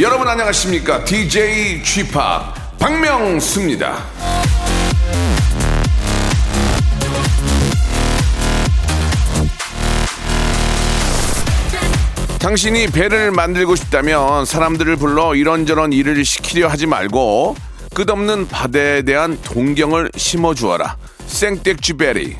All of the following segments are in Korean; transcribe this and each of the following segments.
여러분 안녕하십니까? DJ g p 박명수입니다. 당신이 배를 만들고 싶다면 사람들을 불러 이런저런 일을 시키려 하지 말고 끝없는 바다에 대한 동경을 심어주어라. 생떼쥐 베리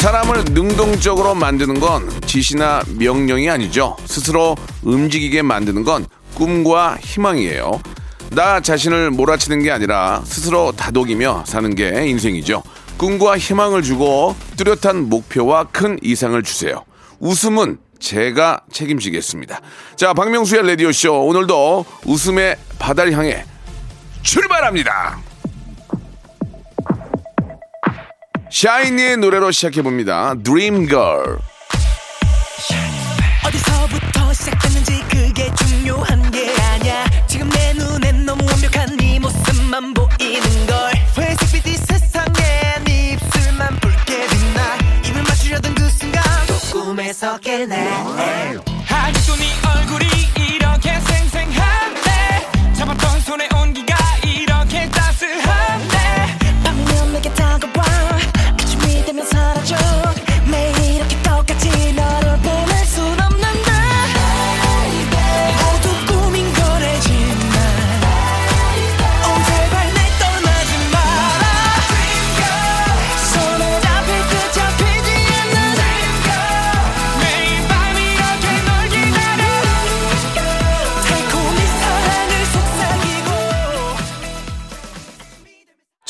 사람을 능동적으로 만드는 건 지시나 명령이 아니죠. 스스로 움직이게 만드는 건 꿈과 희망이에요. 나 자신을 몰아치는 게 아니라 스스로 다독이며 사는 게 인생이죠. 꿈과 희망을 주고 뚜렷한 목표와 큰 이상을 주세요. 웃음은 제가 책임지겠습니다. 자, 박명수의 라디오쇼. 오늘도 웃음의 바다를 향해 출발합니다. 샤이니의 노래로 시작해봅니다. Dream Girl. 어디서부터 시작됐는지 그게 중요한 게 아냐 지금 내 눈엔 너무 완벽한 네 모습만 보이는 걸 회색 빛 이 세상에 네 입술만 붉게 빛나 입을 맞추려던 그 순간 또 꿈에서 깨네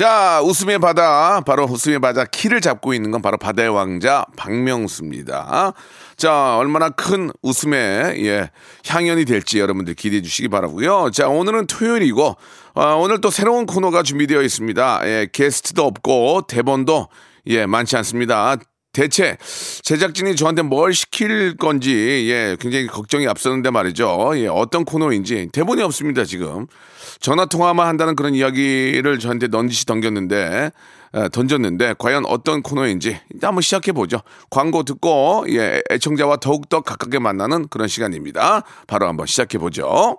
자, 웃음의 바다. 바로 웃음의 바다 키를 잡고 있는 건 바로 바다의 왕자 박명수입니다. 자, 얼마나 큰 웃음의 예, 향연이 될지 여러분들 기대해 주시기 바라고요. 자, 오늘은 토요일이고 어, 오늘 또 새로운 코너가 준비되어 있습니다. 예, 게스트도 없고 대본도 예, 많지 않습니다. 대체 제작진이 저한테 뭘 시킬 건지 예 굉장히 걱정이 앞서는데 말이죠. 예 어떤 코너인지 대본이 없습니다 지금. 전화 통화만 한다는 그런 이야기를 저한테 넌지시 던졌는데 에, 던졌는데 과연 어떤 코너인지 한번 시작해 보죠. 광고 듣고 예 애청자와 더욱 더 가깝게 만나는 그런 시간입니다. 바로 한번 시작해 보죠.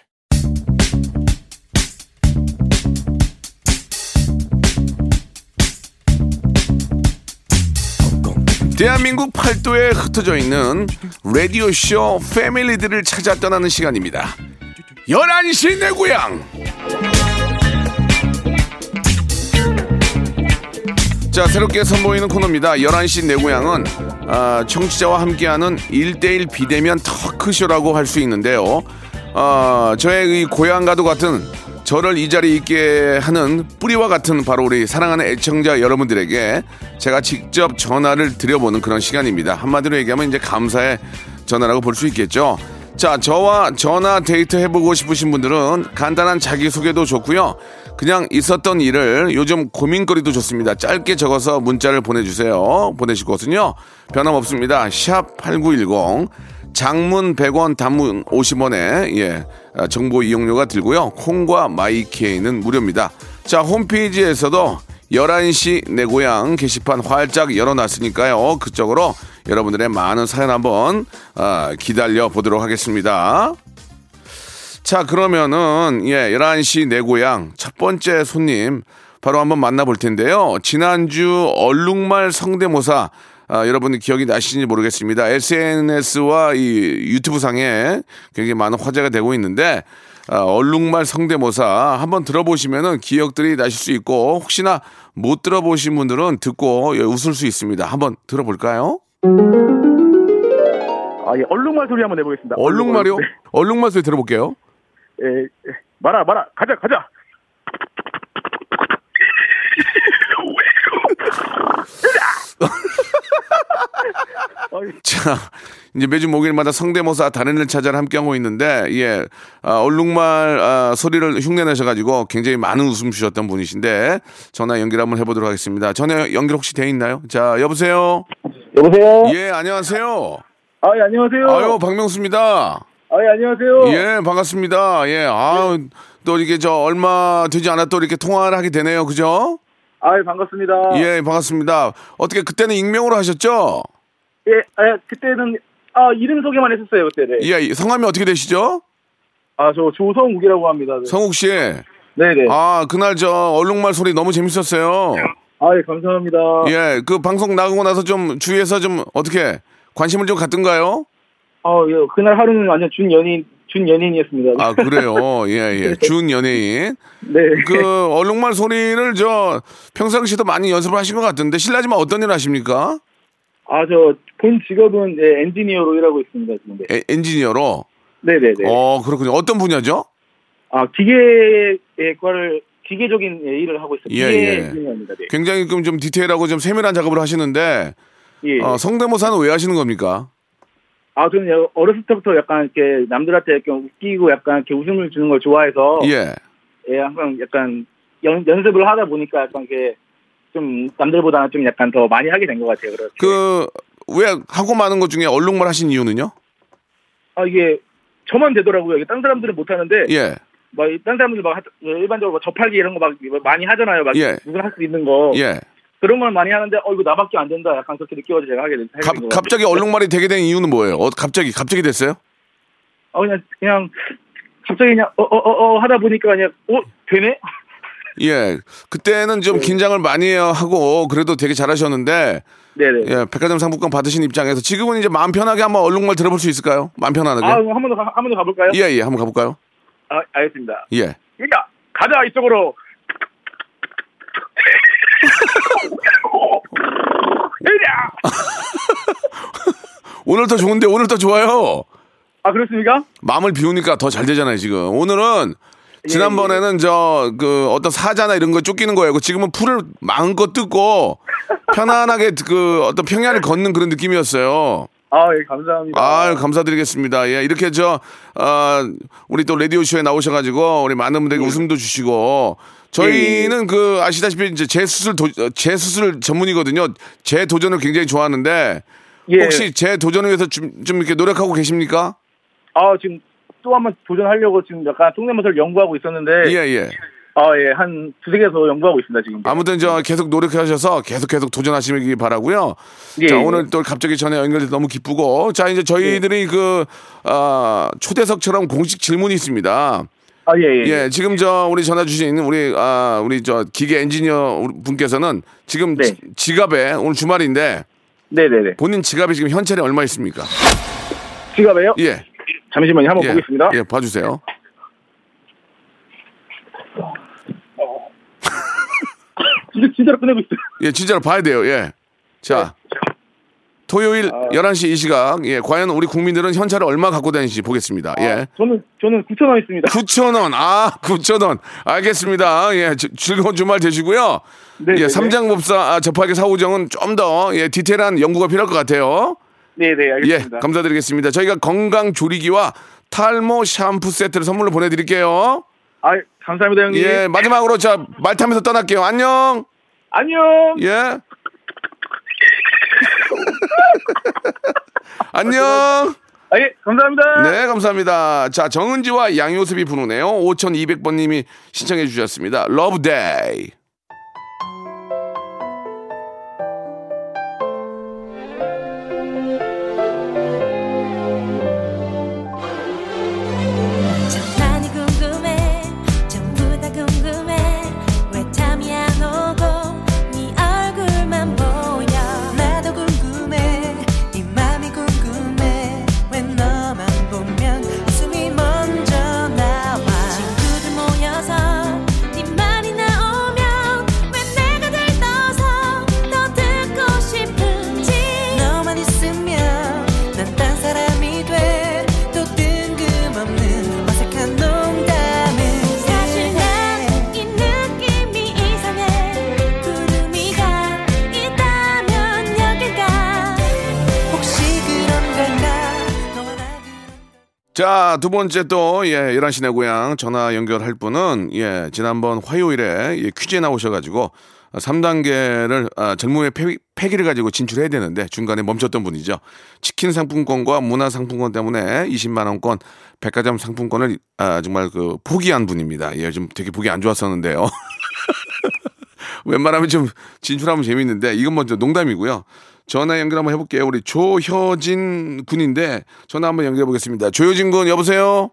대한민국 팔도에 흩어져 있는 라디오쇼 패밀리들을 찾아 떠나는 시간입니다. 11시 내 고향! 자, 새롭게 선보이는 코너입니다. 11시 내 고향은 아, 청취자와 함께하는 1대1 비대면 터크쇼라고 할 수 있는데요. 아, 저의 이 고향과도 같은 저를 이 자리에 있게 하는 뿌리와 같은 바로 우리 사랑하는 애청자 여러분들에게 제가 직접 전화를 드려보는 그런 시간입니다. 한마디로 얘기하면 이제 감사의 전화라고 볼 수 있겠죠. 자, 저와 전화 데이트 해보고 싶으신 분들은 간단한 자기소개도 좋고요. 그냥 있었던 일을 요즘 고민거리도 좋습니다. 짧게 적어서 문자를 보내주세요. 보내시거든요. 변함없습니다. 샵 8910. 장문 100원, 단문 50원에 예, 아, 정보 이용료가 들고요. 콩과 마이케이는 무료입니다. 자, 홈페이지에서도 11시 내 고향 게시판 활짝 열어놨으니까요. 그쪽으로 여러분들의 많은 사연 한번 아, 기다려 보도록 하겠습니다. 자, 그러면은, 예, 11시 내 고향 첫 번째 손님 바로 한번 만나볼 텐데요. 지난주 얼룩말 성대모사 아, 여러분들 기억이 나시는지 모르겠습니다. SNS와 이 유튜브 상에 굉장히 많은 화제가 되고 있는데 아, 얼룩말 성대모사 한번 들어보시면은 기억들이 나실 수 있고 혹시나 못 들어보신 분들은 듣고 예, 웃을 수 있습니다. 한번 들어볼까요? 아, 예, 얼룩말 소리 한번 내보겠습니다. 얼룩말이요? 네. 얼룩말 소리 들어볼게요. 예, 예. 말아, 말아. 가자, 가자. 자, 이제 매주 목요일마다 성대모사 달인을 찾아라 함께하고 있는데, 예, 아, 얼룩말 아, 소리를 흉내내셔가지고 굉장히 많은 웃음 주셨던 분이신데, 전화 연결 한번 해보도록 하겠습니다. 전화 연결 혹시 돼 있나요? 자, 여보세요? 여보세요? 예, 안녕하세요. 아, 예, 안녕하세요. 아유, 박명수입니다. 아, 예, 안녕하세요. 예, 반갑습니다. 예, 아, 또 이게 저 얼마 되지 않아 또 이렇게 통화를 하게 되네요. 그죠? 아, 예, 반갑습니다. 예, 반갑습니다. 어떻게 그때는 익명으로 하셨죠? 예, 아, 그때는, 아, 이름 소개만 했었어요, 그때는. 예, 성함이 어떻게 되시죠? 아, 저 조성욱이라고 합니다. 네. 성욱 씨. 네네. 아, 아, 그날 저 얼룩말 소리 너무 재밌었어요. 예, 감사합니다. 예, 그 방송 나가고 나서 좀 주위에서 좀 어떻게 관심을 좀 갖던가요? 아, 예, 그날 하루는 완전 준 연인, 준 연인이었습니다. 아, 그래요. 예, 예. 준 연예인. 네. 그 얼룩말 소리를 저 평상시에도 많이 연습을 하신 것 같은데 실례지만 어떤 일 하십니까? 아, 저, 본 직업은 예, 엔지니어로 일하고 있습니다, 지금. 네. 에- 엔지니어로. 네네네. 어, 그렇군요. 어떤 분야죠? 아, 기계과를, 기계적인 예, 일을 하고 있어요. 예, 예. 엔지니어입니다, 네. 굉장히 그럼 좀 디테일하고 좀 세밀한 작업을 하시는데 예. 어, 성대모사는 왜 하시는 겁니까? 아, 저는 여- 어렸을 때부터 약간 이렇게 남들한테 이렇게 웃기고 약간 이렇게 웃음을 주는 걸 좋아해서. 예. 예, 항상 약간 연, 연습을 하다 보니까 약간 이렇게 좀 남들보다는 좀 약간 더 많이 하게 된 것 같아요. 그래서. 그왜 하고 많은 것 중에 얼룩말 하신 이유는요? 아, 이게 저만 되더라고요. 이게 딴 사람들은 못 하는데. 예. 막, 이- 딴 사람들 막, 하- 일반적으로 막 접하기 이런 거 막 많이 하잖아요. 막, 예. 누구나 할 수 있는 거. 예. 그런 걸 많이 하는데, 어, 이거 나밖에 안 된다. 약간 그렇게 느껴가지고 제가 하게 갑, 거거든요. 갑자기 얼룩말이 되게 된 이유는 뭐예요? 어, 갑자기 갑자기 됐어요? 어, 그냥, 그냥, 갑자기 그냥, 어, 어, 어, 어 하다 보니까 그냥, 어, 되네? 예. 그때는 좀 긴장을 많이 하고 그래도 되게 잘하셨는데 네네. 예, 백화점 상품권 받으신 입장에서 지금은 이제 마음 편하게 한번 얼룩말 들어볼 수 있을까요? 마음 편안하게. 아, 그럼 한번 더, 가- 한번 더 가볼까요? 예, 예. 한번 가볼까요? 아, 알겠습니다. 예. 야, 가자, 이쪽으로. 야! 오늘 더 좋은데 오늘 더 좋아요. 아, 그렇습니까? 마음을 비우니까 더 잘 되잖아요, 지금. 오늘은 지난번에는 저 그 어떤 사자나 이런 거 쫓기는 거예요. 지금은 풀을 마음껏 뜯고 편안하게 그 어떤 평야를 걷는 그런 느낌이었어요. 아, 예, 감사합니다. 아, 감사드리겠습니다. 예, 이렇게 저, 아, 우리 또 라디오쇼에 나오셔가지고, 우리 많은 분들에게 웃음도 주시고, 저희는 그, 아시다시피 이제 재수술, 도, 어, 재수술 전문이거든요. 재 도전을 굉장히 좋아하는데, 예. 혹시 재 도전을 위해서 좀, 좀 이렇게 노력하고 계십니까? 아, 지금 또 한번 도전하려고 지금 약간 똥내모사를 연구하고 있었는데. 예, 예. 아, 예, 한 두세 개 더 연구하고 있습니다, 지금. 아무튼 저 계속 노력하셔서 계속 계속 도전하시기 바라고요. 예, 자 예. 오늘 또 갑자기 전화 연결돼서 너무 기쁘고 자 이제 저희들이 그 아, 초대석처럼 공식 질문이 있습니다. 아, 예, 예. 예, 지금 저 우리 전화 주신 우리 아 우리 저 기계 엔지니어 분께서는 지금 네. 지- 지갑에 오늘 주말인데 네네네. 본인 지갑에 지금 현찰이 얼마 있습니까? 지갑에요? 예, 잠시만요, 한번 예, 보겠습니다. 예, 봐주세요. 진짜, 진짜로 꺼내고 있어요. 예, 진짜로 봐야 돼요. 예, 자. 토요일 아. 11시 이 시각, 예, 과연 우리 국민들은 현찰을 얼마 갖고 다니는지 보겠습니다. 예. 저는, 저는 9,000원 있습니다. 9,000원. 아, 9,000원. 알겠습니다. 예, 지- 즐거운 주말 되시고요. 네, 예, 네, 삼장법사 아, 접하기 사후정은 좀 더 예, 디테일한 연구가 필요할 것 같아요. 네네, 예, 알겠습니다. 감사드리겠습니다. 저희가 건강 조리기와 탈모 샴푸 세트를 선물로 보내 드릴게요. 아, 감사합니다, 형님. 예, 마지막으로 자, 말 타면서 떠날게요. 안녕. 안녕! 예. 안녕. 아, 예, 감사합니다. 네, 감사합니다. 자, 정은지와 양효섭이 부르네요. 5200번님이 신청해 주셨습니다. 러브데이. 자, 두 번째 또, 예, 11시 내 고향 전화 연결할 분은, 예, 지난번 화요일에 예, 퀴즈에 나오셔가지고, 3단계를, 아, 젊음의 패, 패기를 가지고 진출해야 되는데, 중간에 멈췄던 분이죠. 치킨 상품권과 문화 상품권 때문에 20만원권, 백화점 상품권을, 아, 정말 그, 포기한 분입니다. 예, 좀 되게 보기 안 좋았었는데요. 웬만하면 좀 진출하면 재밌는데, 이건 먼저 농담이고요. 전화 연결 한번 해볼게요. 우리 조효진 군인데 전화 한번 연결해 보겠습니다. 조효진 군 여보세요.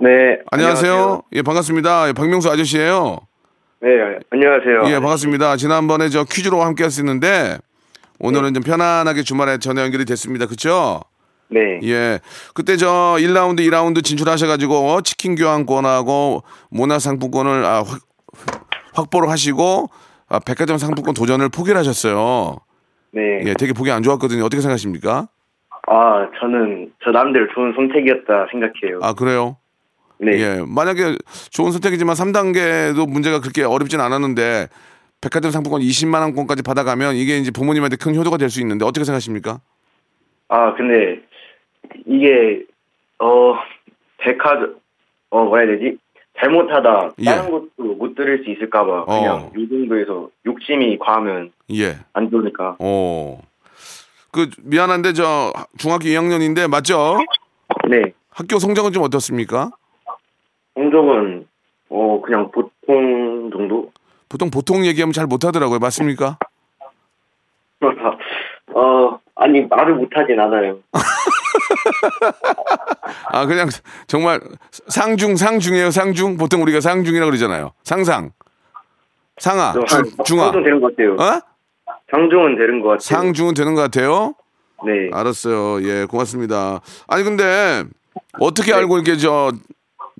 네. 안녕하세요. 예 반갑습니다. 예, 박명수 아저씨예요. 네, 안녕하세요. 예 반갑습니다. 지난번에 저 퀴즈로 함께 했었는데 오늘은 좀 편안하게 주말에 전화 연결이 됐습니다. 그렇죠? 네. 예. 그때 저 1라운드, 2라운드 진출하셔가지고 치킨 교환권하고 문화상품권을 아, 확, 확보를 하시고 아, 백화점 상품권 도전을 포기를 하셨어요. 네. 예, 되게 보기 안 좋았거든요. 어떻게 생각하십니까? 아, 저는 저 나름대로 좋은 선택이었다 생각해요. 아, 그래요? 네. 예. 만약에 좋은 선택이지만 3단계도 문제가 그렇게 어렵진 않았는데 백화점 상품권 20만 원권까지 받아가면 이게 이제 부모님한테 큰 효도가 될 수 있는데 어떻게 생각하십니까? 아, 근데 이게 어 백화점 어 뭐라 해야 되지? 잘못하다 예. 다른 것도 못 들을 수 있을까봐 그냥 어. 이 정도에서 욕심이 과하면 예. 안 좋으니까. 어. 그 미안한데 저 중학교 2학년인데 맞죠? 네. 학교 성적은 좀 어떻습니까? 성적은 어 그냥 보통 정도. 보통 보통 얘기하면 잘 못하더라고요. 맞습니까? 어 아니 말을 못하진 않아요. 아 그냥 정말 상중 상중이에요. 상중 보통 우리가 상중이라고 그러잖아요. 상상 상하 한 중, 중하 상중 되는 것 같아요. 어? 상중은 되는 것 같아요. 상중은 되는 것 같아요. 네. 알았어요. 예, 고맙습니다. 아니 근데 어떻게 알고 이렇게 저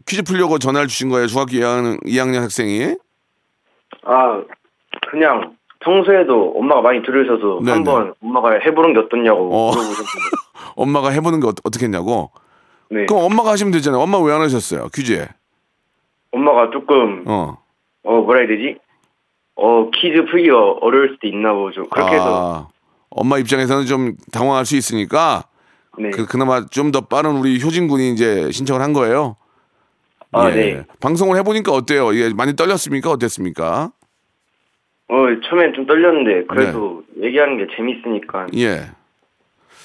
퀴즈 풀려고 전화를 주신 거예요? 중학교 2학년, 2학년 학생이? 아 그냥 평소에도 엄마가 많이 들으셔서 네네. 한번 엄마가 해보는 게 어떻냐고 어. 물어보셨는데 엄마가 해보는 게 어, 떻게 했냐고? 네. 그럼 엄마가 하시면 되잖아요. 엄마 왜 안 하셨어요? 퀴즈에? 엄마가 조금 어. 어 뭐라 해야 되지? 어 퀴즈 풀기가 어려울 수도 있나 보죠. 그렇게 해서 아, 엄마 입장에서는 좀 당황할 수 있으니까 네. 그, 그나마 좀 더 빠른 우리 효진 군이 이제 신청을 한 거예요. 아 예. 네. 방송을 해보니까 어때요? 이게 많이 떨렸습니까? 어땠습니까? 어 처음엔 좀 떨렸는데 그래도 얘기하는 게 재밌으니까 예.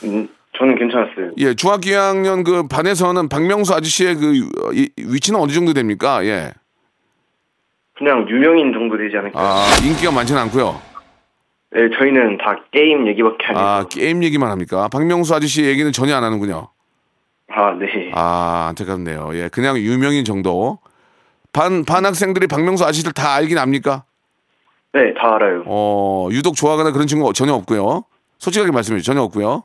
음, 저는 괜찮았어요. 예, 중학교 2학년 그 반에서는 박명수 아저씨의 그 어, 이- 위치는 어느 정도 됩니까? 예. 그냥 유명인 정도 되지 않을까. 요 아, 인기가 많지는 않고요. 네, 저희는 다 게임 얘기밖에 안 해서. 아, 게임 얘기만 합니까? 박명수 아저씨 얘기는 전혀 안 하는군요. 아 네. 아, 안타깝네요. 예, 그냥 유명인 정도. 반, 반 학생들이 박명수 아저씨를 다 알긴 압니까? 네, 다 알아요. 어, 유독 좋아하거나 그런 친구 전혀 없고요. 솔직하게 말씀해 주세요. 전혀 없고요.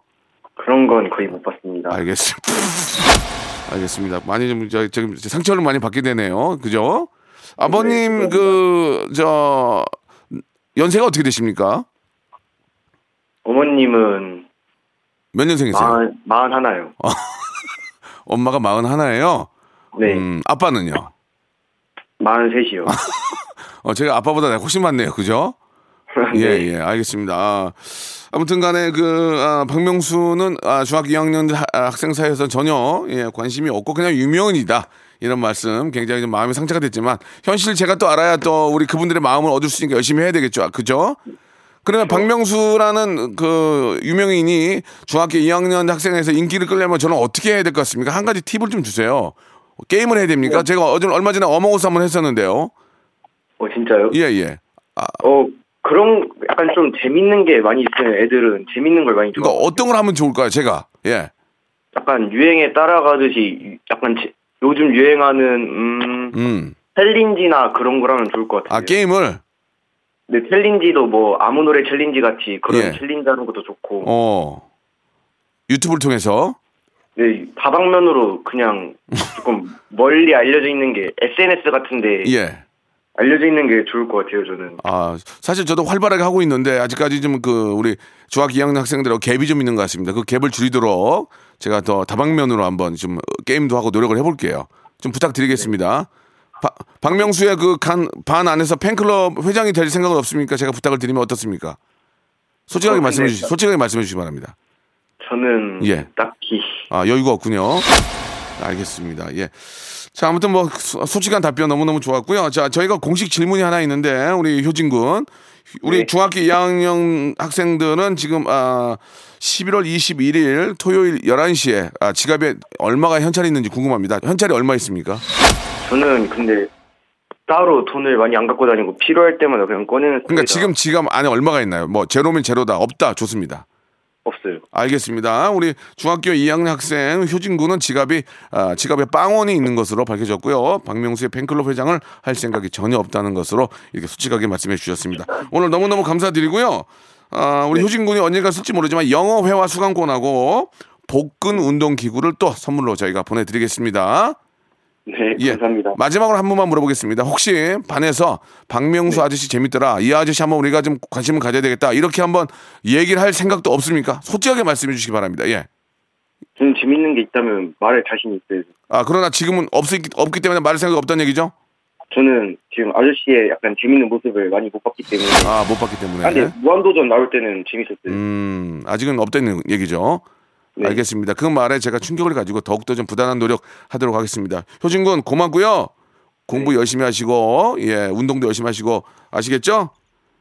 그런 건 거의 못 봤습니다. 알겠습니다. 알겠습니다. 많이 좀, 저, 지금 상처를 많이 받게 되네요. 그죠? 아버님, 그, 저, 연세가 어떻게 되십니까? 어머님은 몇 년생이세요? 마흔 마흔 하나요. 엄마가 마흔 하나예요. 네, 음, 아빠는요? 마흔 셋이요. 어, 제가 아빠보다 훨씬 많네요. 그죠? 예, 네. 예, 알겠습니다. 아, 아무튼 간에 그, 아, 박명수는 아, 중학교 2학년 하- 아, 학생 사이에서 전혀 예, 관심이 없고 그냥 유명인이다. 이런 말씀 굉장히 좀 마음이 상처가 됐지만 현실 제가 또 알아야 또 우리 그분들의 마음을 얻을 수 있으니까 열심히 해야 되겠죠. 아, 그죠? 그러면 박명수라는 그 유명인이 중학교 2학년 학생에서 인기를 끌려면 저는 어떻게 해야 될 것 같습니까? 한 가지 팁을 좀 주세요. 게임을 해야 됩니까? 제가 어제 얼마 전에 어몽어스 한번 했었는데요. 어 진짜요? 예, 예. 어 그런 약간 좀 재밌는 게 많이 있어요. 애들은 재밌는 걸 많이 좋아. 그러니까 어떤 걸 하면 좋을까요? 제가 예. 약간 유행에 따라가듯이 약간 제- 요즘 유행하는 음 음. 챌린지나 그런 걸 하면 좋을 것 같아요. 아 게임을 네 챌린지도 뭐 아무 노래 챌린지 같이 그런 예. 챌린지 하는 것도 좋고. 어 유튜브를 통해서 네 다방면으로 그냥 조금 멀리 알려져 있는 게 SNS 같은데 예. 알려져 있는 게 좋을 것 같아요. 저는. 아 사실 저도 활발하게 하고 있는데 아직까지 좀 그 우리 중학교 2학년 학생들하고 갭이 좀 있는 것 같습니다. 그 갭을 줄이도록 제가 더 다방면으로 한번 좀 게임도 하고 노력을 해볼게요. 좀 부탁드리겠습니다. 바- 박명수의 그반 안에서 팬클럽 회장이 될 생각은 없습니까? 제가 부탁을 드리면 어떻습니까? 솔직하게 어, 말씀해 근데 주시, 솔직하게 말씀해 주시기 바랍니다. 저는 예. 딱히 아, 여유가 없군요. 알겠습니다. 예. 자, 아무튼 뭐 소- 솔직한 답변 너무너무 좋았고요. 자, 저희가 공식 질문이 하나 있는데 우리 효진 군. 우리 네. 중학교 2학년 학생들은 지금 아 11월 21일 토요일 11시에 아, 지갑에 얼마가 현찰이 있는지 궁금합니다. 현찰이 얼마 있습니까? 저는 근데 따로 돈을 많이 안 갖고 다니고 필요할 때마다 그냥 꺼내는 그러니까 스타일이라 지금 지갑 안에 얼마가 있나요? 뭐 제로면 제로다. 없다. 좋습니다. 없어요. 알겠습니다. 우리 중학교 2학년 학생 효진 군은 지갑이 아, 지갑에 빵원이 있는 것으로 밝혀졌고요. 박명수의 팬클럽 회장을 할 생각이 전혀 없다는 것으로 이렇게 솔직하게 말씀해 주셨습니다. 오늘 너무너무 감사드리고요. 아, 우리 효진 군이 언젠가 쓸지 모르지만 영어 회화 수강권하고 복근 운동 기구를 또 선물로 저희가 보내드리겠습니다. 네, 예. 감사합니다. 마지막으로 한 번만 물어보겠습니다. 혹시 반에서 박명수 아저씨 재밌더라. 이 아저씨 한번 우리가 좀 관심을 가져야 되겠다. 이렇게 한번 얘기를 할 생각도 없습니까? 솔직하게 말씀해 주시기 바랍니다. 예. 좀 재밌는 게 있다면 말할 자신 있어요. 아, 그러나 지금은 없, 없기 때문에 말할 생각이 없다는 얘기죠? 저는 지금 아저씨의 약간 재밌는 모습을 많이 못 봤기 때문에. 아, 못 봤기 때문에. 아, 근데 무한도전 나올 때는 재밌었어요. 음, 아직은 없다는 얘기죠. 네. 알겠습니다. 그 말에 제가 충격을 가지고 더욱더 좀 부단한 노력 하도록 하겠습니다. 효진 군 고맙고요. 공부 열심히 하시고, 예, 운동도 열심히 하시고, 아시겠죠?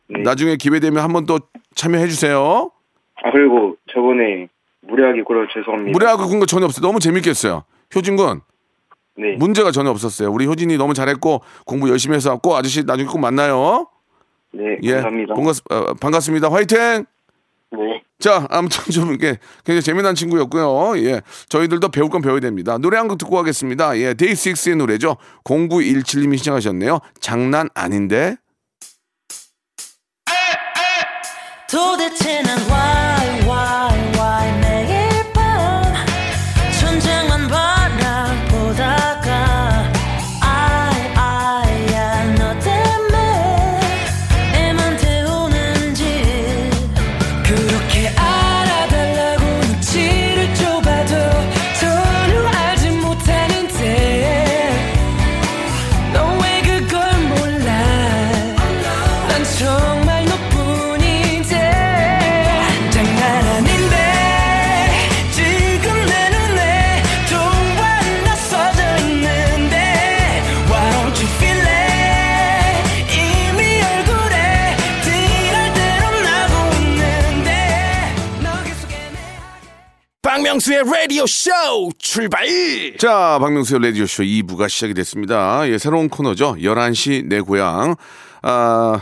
네. 나중에 기회 되면 한번 또 참여해 주세요. 아 그리고 저번에 무례하게 굴어 죄송합니다. 무례하고 그런 거 전혀 없어요. 너무 재밌겠어요. 효진 군 네. 문제가 전혀 없었어요. 우리 효진이 너무 잘했고 공부 열심히 해서 꼭 아저씨 나중에 꼭 만나요. 네, 예, 감사합니다. 반갑, 어, 반갑습니다. 화이팅! 네. 자, 아무튼 좀 이렇게 굉장히 재미난 친구였고요. 예, 저희들도 배울 건 배워야 됩니다. 노래 한 곡 듣고 가겠습니다. 예, 데이식스의 노래죠. 0917님이 신청하셨네요. 장난 아닌데. 도대체 난 박명수의 라디오 쇼 출발 자, 박명수의 라디오 쇼 2부가 시작이 됐습니다. 예, 새로운 코너죠. 11시 내 고향. 아,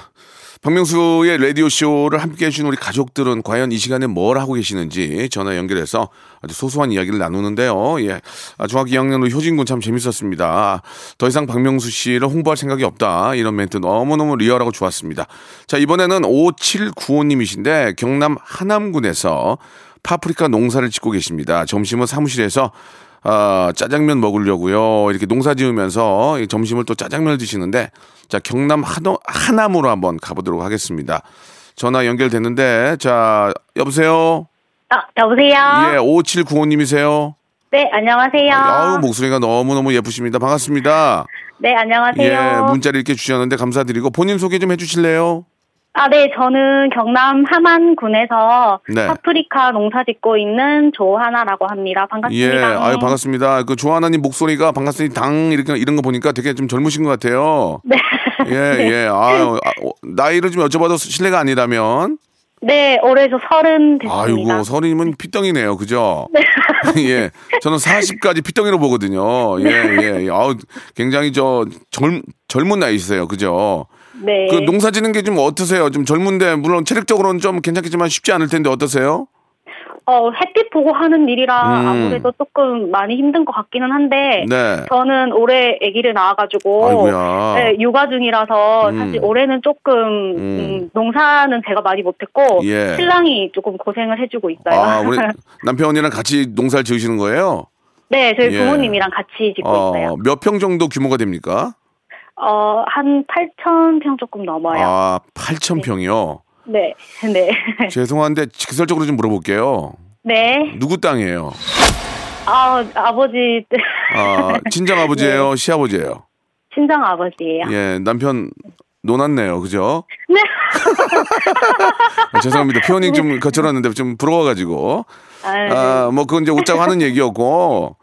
박명수의 라디오 쇼를 함께 해주신 우리 가족들은 과연 이 시간에 뭘 하고 계시는지 전화 연결해서 아주 소소한 이야기를 나누는데요. 예. 아, 중학교 2학년 우리 효진군 참 재밌었습니다. 더 이상 박명수 씨를 홍보할 생각이 없다. 이런 멘트 너무너무 리얼하고 좋았습니다. 자, 이번에는 5795님이신데 경남 하남군에서 파프리카 농사를 짓고 계십니다. 점심은 사무실에서 아, 짜장면 먹으려고요. 이렇게 농사 지으면서 이 점심을 또 짜장면을 드시는데 자, 경남 하남, 하남으로 한번 가보도록 하겠습니다. 전화 연결됐는데 자, 여보세요? 아, 여보세요? 예, 5795님이세요? 네, 안녕하세요. 아우, 목소리가 너무너무 예쁘십니다. 반갑습니다. 네, 안녕하세요. 예, 문자를 이렇게 주셨는데 감사드리고 본인 소개 좀 해주실래요? 아, 네, 저는 경남 함안군에서 네. 파프리카 농사 짓고 있는 조하나라고 합니다. 반갑습니다. 예, 아유, 반갑습니다. 그 조하나님 목소리가 반갑습니다. 당, 이렇게, 이런 거 보니까 되게 좀 젊으신 것 같아요. 네. 예, 예. 아유, 아, 어, 나이를 좀 여쭤봐도 실례가 아니라면. 네, 올해 저 서른 됐습니다. 아이고, 서른이면 피덩이네요. 그죠? 예. 저는 40까지 피덩이로 보거든요. 예, 예. 예. 아우, 굉장히 저, 젊, 젊은 나이세요. 그죠? 네. 그 농사 짓는 게 좀 어떠세요? 좀 젊은데, 물론 체력적으로는 좀 괜찮겠지만 쉽지 않을 텐데 어떠세요? 어, 햇빛 보고 하는 일이라 음. 아무래도 조금 많이 힘든 것 같기는 한데 네. 저는 올해 아기를 낳아가지고. 네, 육아 중이라서 음. 사실 올해는 조금 음, 농사는 제가 많이 못했고 예. 신랑이 조금 고생을 해주고 있어요. 아, 우리 남편이랑 같이 농사를 지으시는 거예요? 네, 저희 예. 부모님이랑 같이 짓고 있어요. 어, 몇평 정도 규모가 됩니까? 어, 한 8천 평 조금 넘어요. 아, 8천 평이요. 네, 네, 죄송한데 직설적으로 좀 물어볼게요. 네. 누구 땅이에요? 아, 아버지, 아, 친정 아버지예요, 시아버지예요. 친정 아버지예요. 예, 남편 논았네요, 그죠? 네. 아, 죄송합니다. 표현이 좀 거칠었는데 좀 부러워가지고. 아, 뭐 그건 이제 웃자고 하는 얘기였고.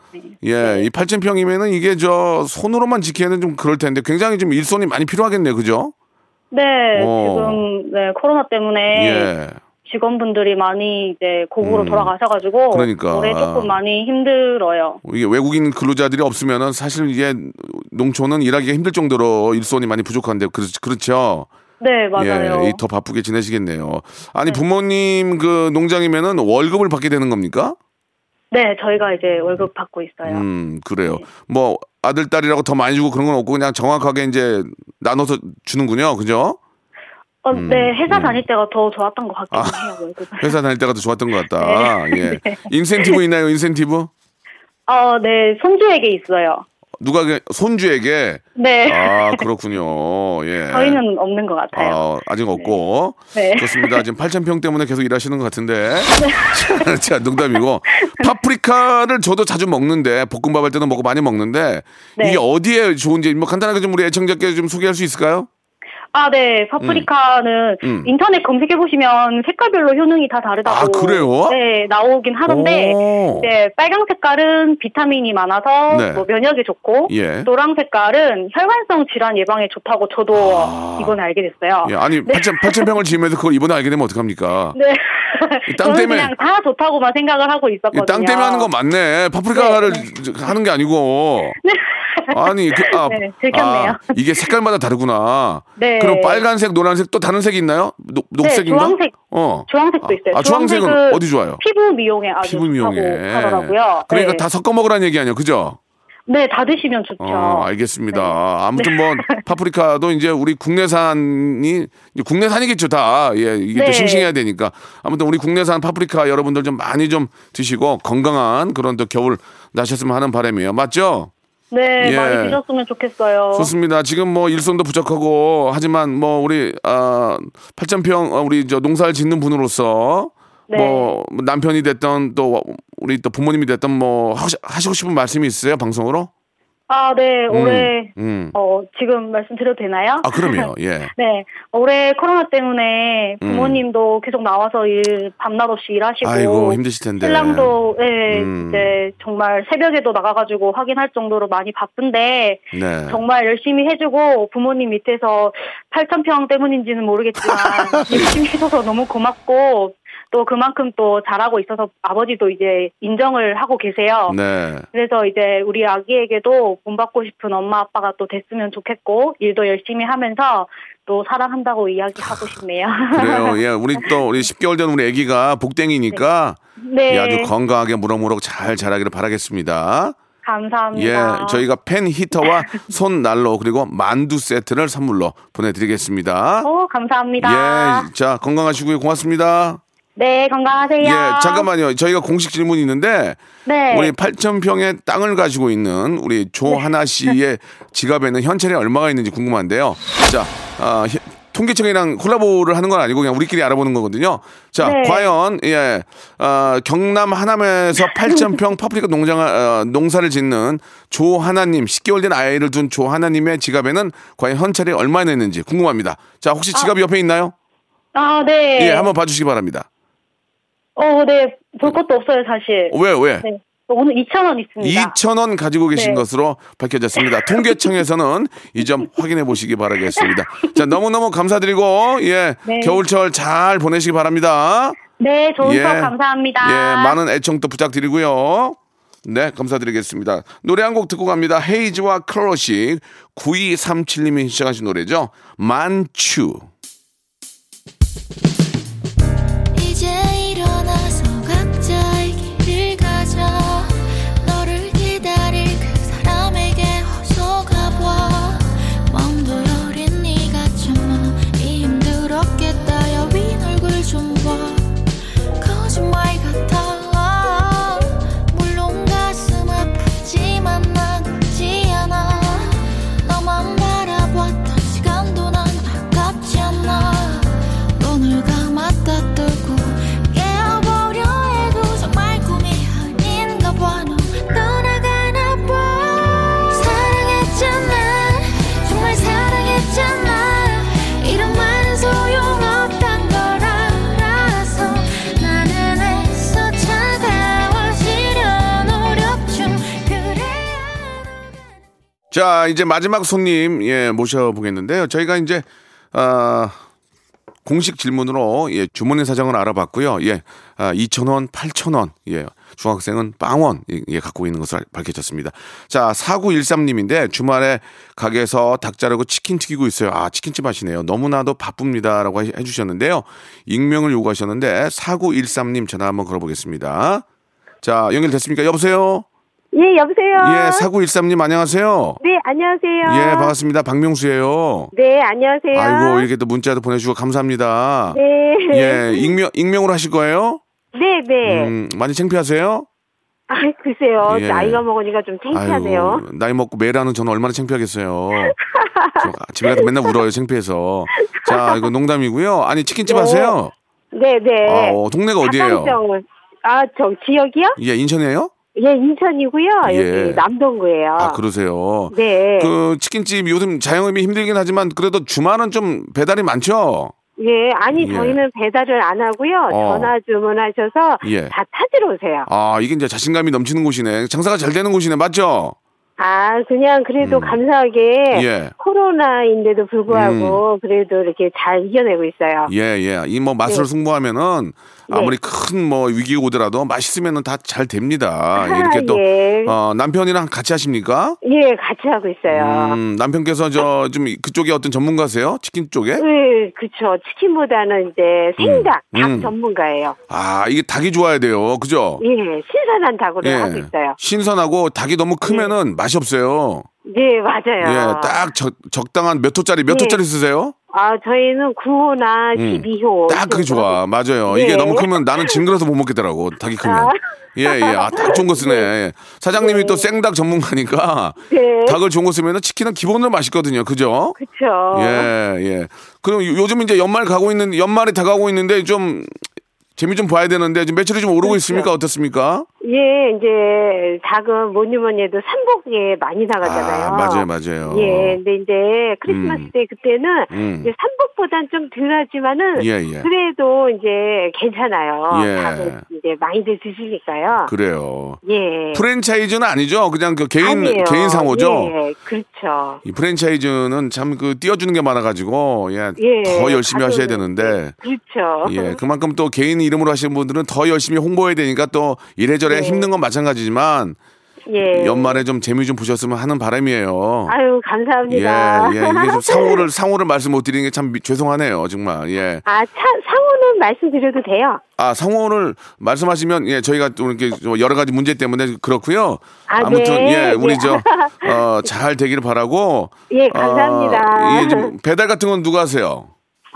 예, 이 8,000평이면은 이게 저 손으로만 지키기에는 좀 그럴 텐데 굉장히 좀 일손이 많이 필요하겠네요. 그죠? 네, 어. 지금 네 코로나 때문에 예. 직원분들이 많이 이제 고국으로 음. 돌아가셔가지고 그러니까. 올해 조금 많이 힘들어요. 이게 외국인 근로자들이 없으면은 사실 이게 농촌은 일하기가 힘들 정도로 일손이 많이 부족한데 그렇, 그렇죠. 네, 맞아요. 예, 이더 바쁘게 지내시겠네요. 아니 부모님 그 농장이면은 월급을 받게 되는 겁니까? 네, 저희가 이제 월급 받고 있어요. 음, 그래요. 뭐 아들 딸이라고 더 많이 주고 그런 건 없고 그냥 정확하게 이제 나눠서 주는군요. 그죠? 어, 음, 네, 회사 음. 다닐 때가 더 좋았던 것 같긴 아. 해요, 월급. 회사 다닐 때가 더 좋았던 것 같다. 네. 예. 네. 인센티브 있나요? 인센티브? 어, 네, 손주에게 있어요. 누가 그 손주에게 네. 아 그렇군요. 예. 저희는 없는 것 같아요. 아, 아직 없고 네. 좋습니다. 지금 8,000평 때문에 계속 일하시는 것 같은데. 자, 자, 농담이고. 파프리카를 저도 자주 먹는데 볶음밥 할 때도 먹고 많이 먹는데 네. 이게 어디에 좋은지 뭐 간단하게 좀 우리 애청자께 좀 소개할 수 있을까요? 아, 네. 파프리카는 음. 인터넷 검색해 보시면 색깔별로 효능이 다 다르다고. 아, 그래요? 네, 나오긴 하는데 오. 네, 빨강 색깔은 비타민이 많아서 네. 뭐 면역에 좋고 예. 노랑 색깔은 혈관성 질환 예방에 좋다고 저도 아. 이번에 알게 됐어요. 예, 아니 네. 8,000, 8,000평을 지으면서 그걸 이번에 알게 되면 어떡합니까? 네. 이땅 저는 때문에- 그냥 다 좋다고만 생각을 하고 이 있었거든요. 땅 때문에 하는 거 맞네. 파프리카를 하는 게 아니고. 아니, 그, 아, 네, 들켰네요. 아, 이게 색깔마다 다르구나. 네. 그럼 빨간색, 노란색 또 다른 색이 있나요? 녹, 녹색인가? 네, 주황색. 어. 주황색도 있어요. 아, 주황색은 어디 좋아요? 피부 미용에 아주 피부 미용에. 하더라고요. 그러니까 네. 다 섞어 먹으라는 얘기 아니에요. 그죠? 네, 다 드시면 좋죠. 어, 알겠습니다. 네. 아무튼 뭐 파프리카도 이제 우리 국내산이 국내산이겠죠 다. 예, 이게 또 네. 싱싱해야 되니까. 아무튼 우리 국내산 파프리카 여러분들 좀 많이 좀 드시고 건강한 그런 또 겨울 나셨으면 하는 바람이에요. 맞죠? 네, 예. 많이 드셨으면 좋겠어요. 좋습니다. 지금 뭐 일손도 부족하고 하지만 뭐 우리 아 8,000평 어, 우리 저 농사를 짓는 분으로서 네. 뭐 남편이 됐던 또 우리 또 부모님이 됐던 뭐 하시, 하시고 싶은 말씀이 있어요 방송으로? 아, 네, 올해 음. 어, 지금 말씀드려도 되나요? 아 그럼요. 예. 네, 올해 코로나 때문에 부모님도 계속 나와서 일 밤낮 없이 일하시고 아이고 힘드실 텐데. 신랑도 네, 음. 이제 정말 새벽에도 나가가지고 확인할 정도로 많이 바쁜데 네. 정말 열심히 해주고 부모님 밑에서 8천 평 때문인지는 모르겠지만 열심히 해줘서 너무 고맙고 또 그만큼 또 잘하고 있어서 아버지도 이제 인정을 하고 계세요. 네. 그래서 이제 우리 아기에게도 본받고 싶은 엄마 아빠가 또 됐으면 좋겠고 일도 열심히 하면서 또 사랑한다고 이야기하고 싶네요. 그래요. 예. 우리 또 우리 10개월 된 우리 아기가 복댕이니까 네. 예, 아주 건강하게 무럭무럭 잘 자라기를 바라겠습니다. 감사합니다. 예, 저희가 팬 히터와 손 난로 그리고 만두 세트를 선물로 보내드리겠습니다. 오, 감사합니다. 예, 자 건강하시고요, 고맙습니다. 네, 건강하세요. 예, 잠깐만요. 저희가 공식 질문이 있는데 네. 우리 8천 평의 땅을 가지고 있는 우리 조하나 씨의 지갑에는 현찰이 얼마가 있는지 궁금한데요. 자, 아, 히- 통계청이랑 콜라보를 하는 건 아니고 그냥 우리끼리 알아보는 거거든요. 자, 네. 과연 예, 아, 경남 하남에서 8천 평 파프리카 농장 어, 농사를 짓는 조하나님 10개월 된 아이를 둔 조하나님의 지갑에는 과연 현찰이 얼마나 있는지 궁금합니다. 자, 혹시 지갑이 옆에 있나요? 아, 네. 예, 한번 봐주시기 바랍니다. 어, 네. 볼 것도 없어요, 사실. 왜 왜? 네. 오늘 2,000원 있습니다. 2천 원 가지고 계신 네. 것으로 밝혀졌습니다. 통계청에서는 이 점 확인해 보시기 바라겠습니다. 자, 너무너무 감사드리고, 예, 네. 겨울철 잘 보내시기 바랍니다. 네, 좋은 예. 수업 감사합니다. 예, 많은 애청 또 부탁드리고요. 네, 감사드리겠습니다. 노래 한 곡 듣고 갑니다. 헤이즈와 클로시 9237님이 시작하신 노래죠. 만추. 자, 이제 마지막 손님, 예, 모셔보겠는데요. 저희가 이제, 아, 공식 질문으로, 예, 주머니 사정을 알아봤고요. 예, 아, 2,000원, 8,000원, 예, 중학생은 빵원, 예, 예, 갖고 있는 것을 밝혀졌습니다. 자, 4913님인데, 주말에 가게에서 닭 자르고 치킨 튀기고 있어요. 아, 치킨집 하시네요. 너무나도 바쁩니다. 라고 해- 해주셨는데요. 익명을 요구하셨는데, 4913님 전화 한번 걸어보겠습니다. 자, 연결됐습니까? 여보세요? 예, 여보세요. 예, 4913님 안녕하세요. 네, 안녕하세요. 예, 반갑습니다. 박명수예요. 네, 안녕하세요. 아이고, 이렇게 또 문자도 보내주고 감사합니다. 네. 예, 익명, 익명으로 하실 거예요? 네, 네. 음, 많이 창피하세요? 아, 글쎄요. 예. 나이가 먹으니까 좀 창피하네요. 아이고, 나이 먹고 매일 하는 저는 얼마나 창피하겠어요. 저 집에 가서 맨날 울어요, 창피해서. 자, 이거 농담이고요. 아니, 치킨집 네. 하세요? 네, 네. 어, 동네가 어디예요? 아, 저 지역이요? 예, 인천이에요? 예, 인천이고요. 예. 여기 남동구예요. 아, 그러세요? 네. 그 치킨집 요즘 자영업이 힘들긴 하지만 그래도 주말은 좀 배달이 많죠? 예, 아니 예. 저희는 배달을 안 하고요. 어. 전화 주문하셔서 예. 다 찾으러 오세요. 아, 이게 이제 자신감이 넘치는 곳이네. 장사가 잘 되는 곳이네. 맞죠? 아, 그냥 그래도 감사하게 음. 예. 코로나인데도 불구하고 그래도 이렇게 잘 이겨내고 있어요. 예, 예. 이 뭐 맛으로 네. 승부하면은 아무리 큰 뭐 위기가 오더라도 맛있으면은 다잘 됩니다. 아, 이렇게 또 예. 어, 남편이랑 같이 하십니까? 예, 같이 하고 있어요. 음, 남편께서 저 좀 그쪽에 어떤 전문가세요? 치킨 쪽에? 네, 그쵸. 치킨보다는 이제 생닭, 음, 닭 음. 전문가예요. 아, 이게 닭이 좋아야 돼요. 그죠? 예, 신선한 닭으로 하고 있어요. 신선하고 닭이 너무 크면은 맛이 없어요. 네, 맞아요. 예, 딱 적, 적당한 몇 호짜리 몇 예. 호짜리 쓰세요? 아, 저희는 9호나 음. 12호. 딱 그게 좋아. 맞아요. 예. 이게 너무 크면 나는 징그러서 못 먹겠더라고. 닭이 크면. 아. 예, 예. 아, 딱 좋은 거 쓰네. 예. 사장님이 또 생닭 전문가니까 네. 닭을 좋은 거 쓰면 치킨은 기본으로 맛있거든요. 그죠? 그쵸. 예, 예. 그럼 요- 요즘 이제 연말 가고 있는, 연말이 다가오고 있는데 좀 재미 좀 봐야 되는데 지금 매출이 좀 오르고 그렇죠. 있습니까? 어떻습니까? 예, 이제 닭은 뭐니 뭐니 해도 삼복에 많이 나가잖아요. 아, 맞아요, 맞아요. 예, 근데 이제 크리스마스 음. 때 그때는 음. 이제 삼복보단 좀 덜하지만은 예, 예. 그래도 이제 괜찮아요. 예. 닭을 이제 많이들 드시니까요. 그래요. 예. 프랜차이즈는 아니죠. 그냥 그 개인 아니에요. 개인 상호죠. 예, 그렇죠. 이 프랜차이즈는 참 그 띄워주는 게 많아가지고 예, 예, 더 열심히 하셔야 되는데 그렇죠. 예 그만큼 또 개인 이름으로 하시는 분들은 더 열심히 홍보해야 되니까 또 이래저래 예. 힘든 건 마찬가지지만 예. 연말에 좀 재미 좀 보셨으면 하는 바람이에요. 아유, 감사합니다. 예, 예, 이게 좀 상호를 상호를 말씀 못 드리는 게 참 죄송하네요, 정말. 예. 아, 차, 상호는 말씀드려도 돼요? 아 상호를 말씀하시면 예 저희가 또 이렇게 좀 여러 가지 문제 때문에 그렇고요. 아, 무튼 네. 예 우리 네. 저어잘 되기를 바라고. 예, 감사합니다. 어, 이게 좀 배달 같은 건 누가 하세요?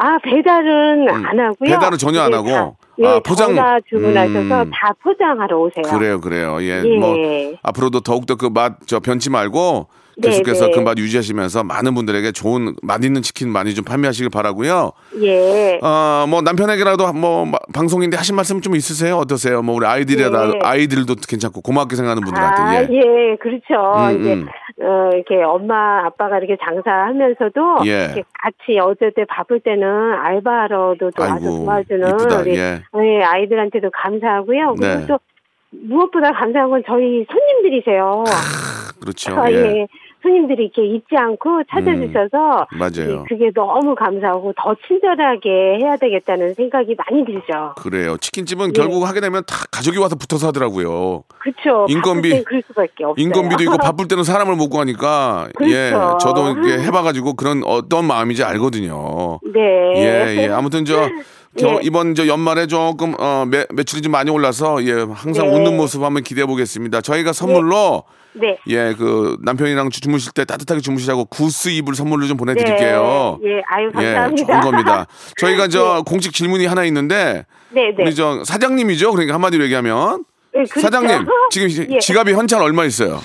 아, 배달은 안 하고요. 음. 배달은 전혀 안 예, 하고? 다, 예, 아, 포장. 주문하셔서 음. 다 포장하러 오세요. 그래요, 그래요. 예, 예. 뭐 앞으로도 더욱더 그 맛 저 변치 말고 네, 계속해서 네. 그맛 유지하시면서 많은 분들에게 좋은 맛있는 치킨 많이 좀 판매하시길 바라고요. 예. 어, 뭐 남편에게라도 뭐 마- 방송인데 하신 말씀 좀 있으세요? 어떠세요? 뭐 우리 아이들이라 예. 아이들도 괜찮고 고맙게 생각하는 아, 분들한테. 예. 예, 그렇죠. 음, 이제, 음. 어, 이렇게 엄마, 아빠가 이렇게 장사하면서도, 예. 이렇게 같이 어쩔 때 바쁠 때는 알바로도 또 와서 도와주는 이쁘다, 우리 예. 예, 아이들한테도 감사하고요. 그리고 네. 또 무엇보다 감사한 건 저희 손님들이세요. 그렇죠. 아, 예. 예. 손님들이 이렇게 잊지 않고 찾아주셔서 맞아요. 예, 그게 너무 감사하고 더 친절하게 해야 되겠다는 생각이 많이 들죠. 그래요. 치킨집은 예. 결국 하게 되면 다 가족이 와서 붙어서 하더라고요. 그렇죠. 인건비- 그럴 수밖에 없어요. 인건비도 있고 바쁠 때는 사람을 못 구하니까 예 그렇죠. 저도 이렇게 해봐가지고 그런 어떤 마음인지 알거든요. 네. 예, 예. 아무튼 저, 저 예. 이번 저 연말에 조금 어 매, 매출이 좀 많이 올라서 예 항상 네. 웃는 모습 한번 기대해 보겠습니다. 저희가 선물로 네. 예 그 남편이랑 주- 주무실 때 따뜻하게 주무시라고 구스 이불 선물로 좀 보내드릴게요. 네. 예, 아유 예, 감사합니다. 좋은 겁니다. 저희가 저 공식 질문이 하나 있는데 네, 네. 우리 저 사장님이죠. 그러니까 한마디로 얘기하면 네, 그렇죠. 사장님 지금 지- 예. 지갑이 현찰 얼마 있어요?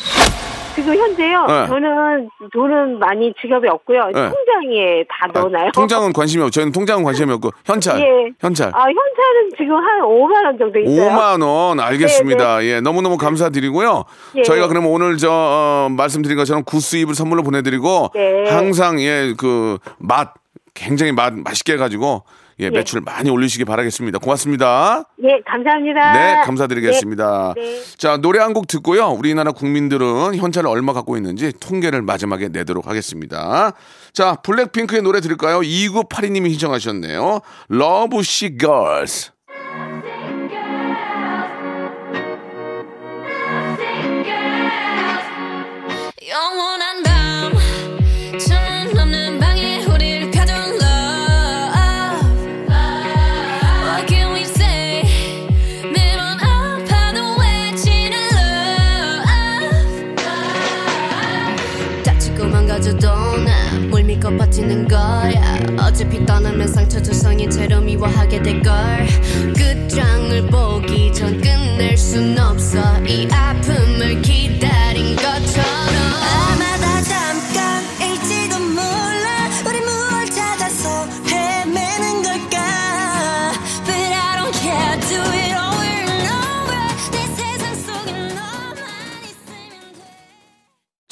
지금 현재요. 네. 저는 돈은 많이 지갑에 없고요. 네. 통장에 다 넣어놔요. 통장은 관심이 없고 저희는 통장은 관심이 없고 현찰 예. 현찰 아, 현찰은 지금 한 5만 원 정도 있어요. 5만 원 알겠습니다. 예, 너무 너무 감사드리고요. 예. 저희가 그러면 오늘 저 어, 말씀드린 것처럼 구스입을 선물로 보내드리고 네. 항상 예그맛 굉장히 맛 맛있게 해가지고 예, 매출 많이 올리시기 바라겠습니다. 고맙습니다. 예, 감사합니다. 네, 감사드리겠습니다. 네, 네. 자, 노래 한 곡 듣고요. 우리나라 국민들은 현찰을 얼마 갖고 있는지 통계를 마지막에 내도록 하겠습니다. 자, 블랙핑크의 노래 들을까요? 2982님이 신청하셨네요. Love She Girls. 영원 버티는 거야. 어차피 떠나면 상처 조성이 채로 미워하게 될걸. 끝장을 보기 전 끝낼 순 없어. 이 아픔을 기다린 것처럼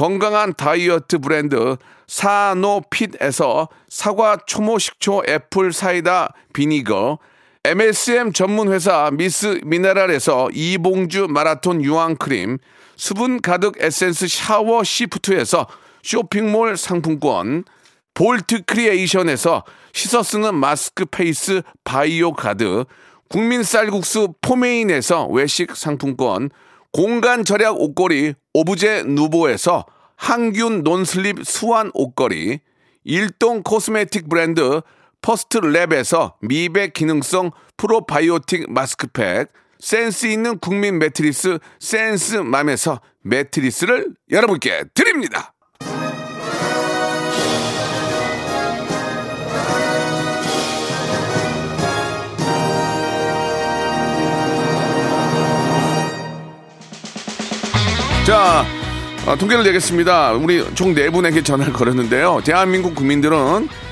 건강한 다이어트 브랜드 사노핏에서 사과 초모 식초 apple cider vinegar, MSM 전문 회사 미스 미네랄에서 이봉주 마라톤 유황 크림, 수분 가득 에센스 샤워 시프트에서 쇼핑몰 상품권, 볼트 크리에이션에서 씻어 쓰는 마스크 페이스 바이오 가드, 국민 쌀국수 포메인에서 외식 상품권, 공간 절약 옷걸이 오브제 누보에서 항균 non-slip 수완 옷걸이, 일동 코스메틱 브랜드 퍼스트 랩에서 미백 기능성 프로바이오틱 마스크팩, 센스 있는 국민 매트리스 센스맘에서 매트리스를 여러분께 드립니다. 자, 어, 통계를 내겠습니다. 우리 총 네 분에게 전화를 걸었는데요. 대한민국 국민들은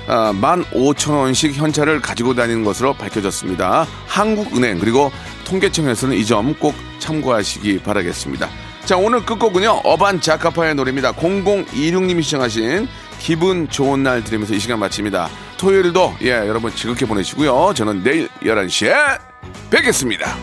어, 15,000원씩 현찰을 가지고 다니는 것으로 밝혀졌습니다. 한국은행 그리고 통계청에서는 이 점 꼭 참고하시기 바라겠습니다. 자, 오늘 끝곡은요. 어반 자카파의 노래입니다. 0026님이 시청하신 기분 좋은 날 들으면서 이 시간 마칩니다. 토요일도 예, 여러분 즐겁게 보내시고요. 저는 내일 11시에 뵙겠습니다.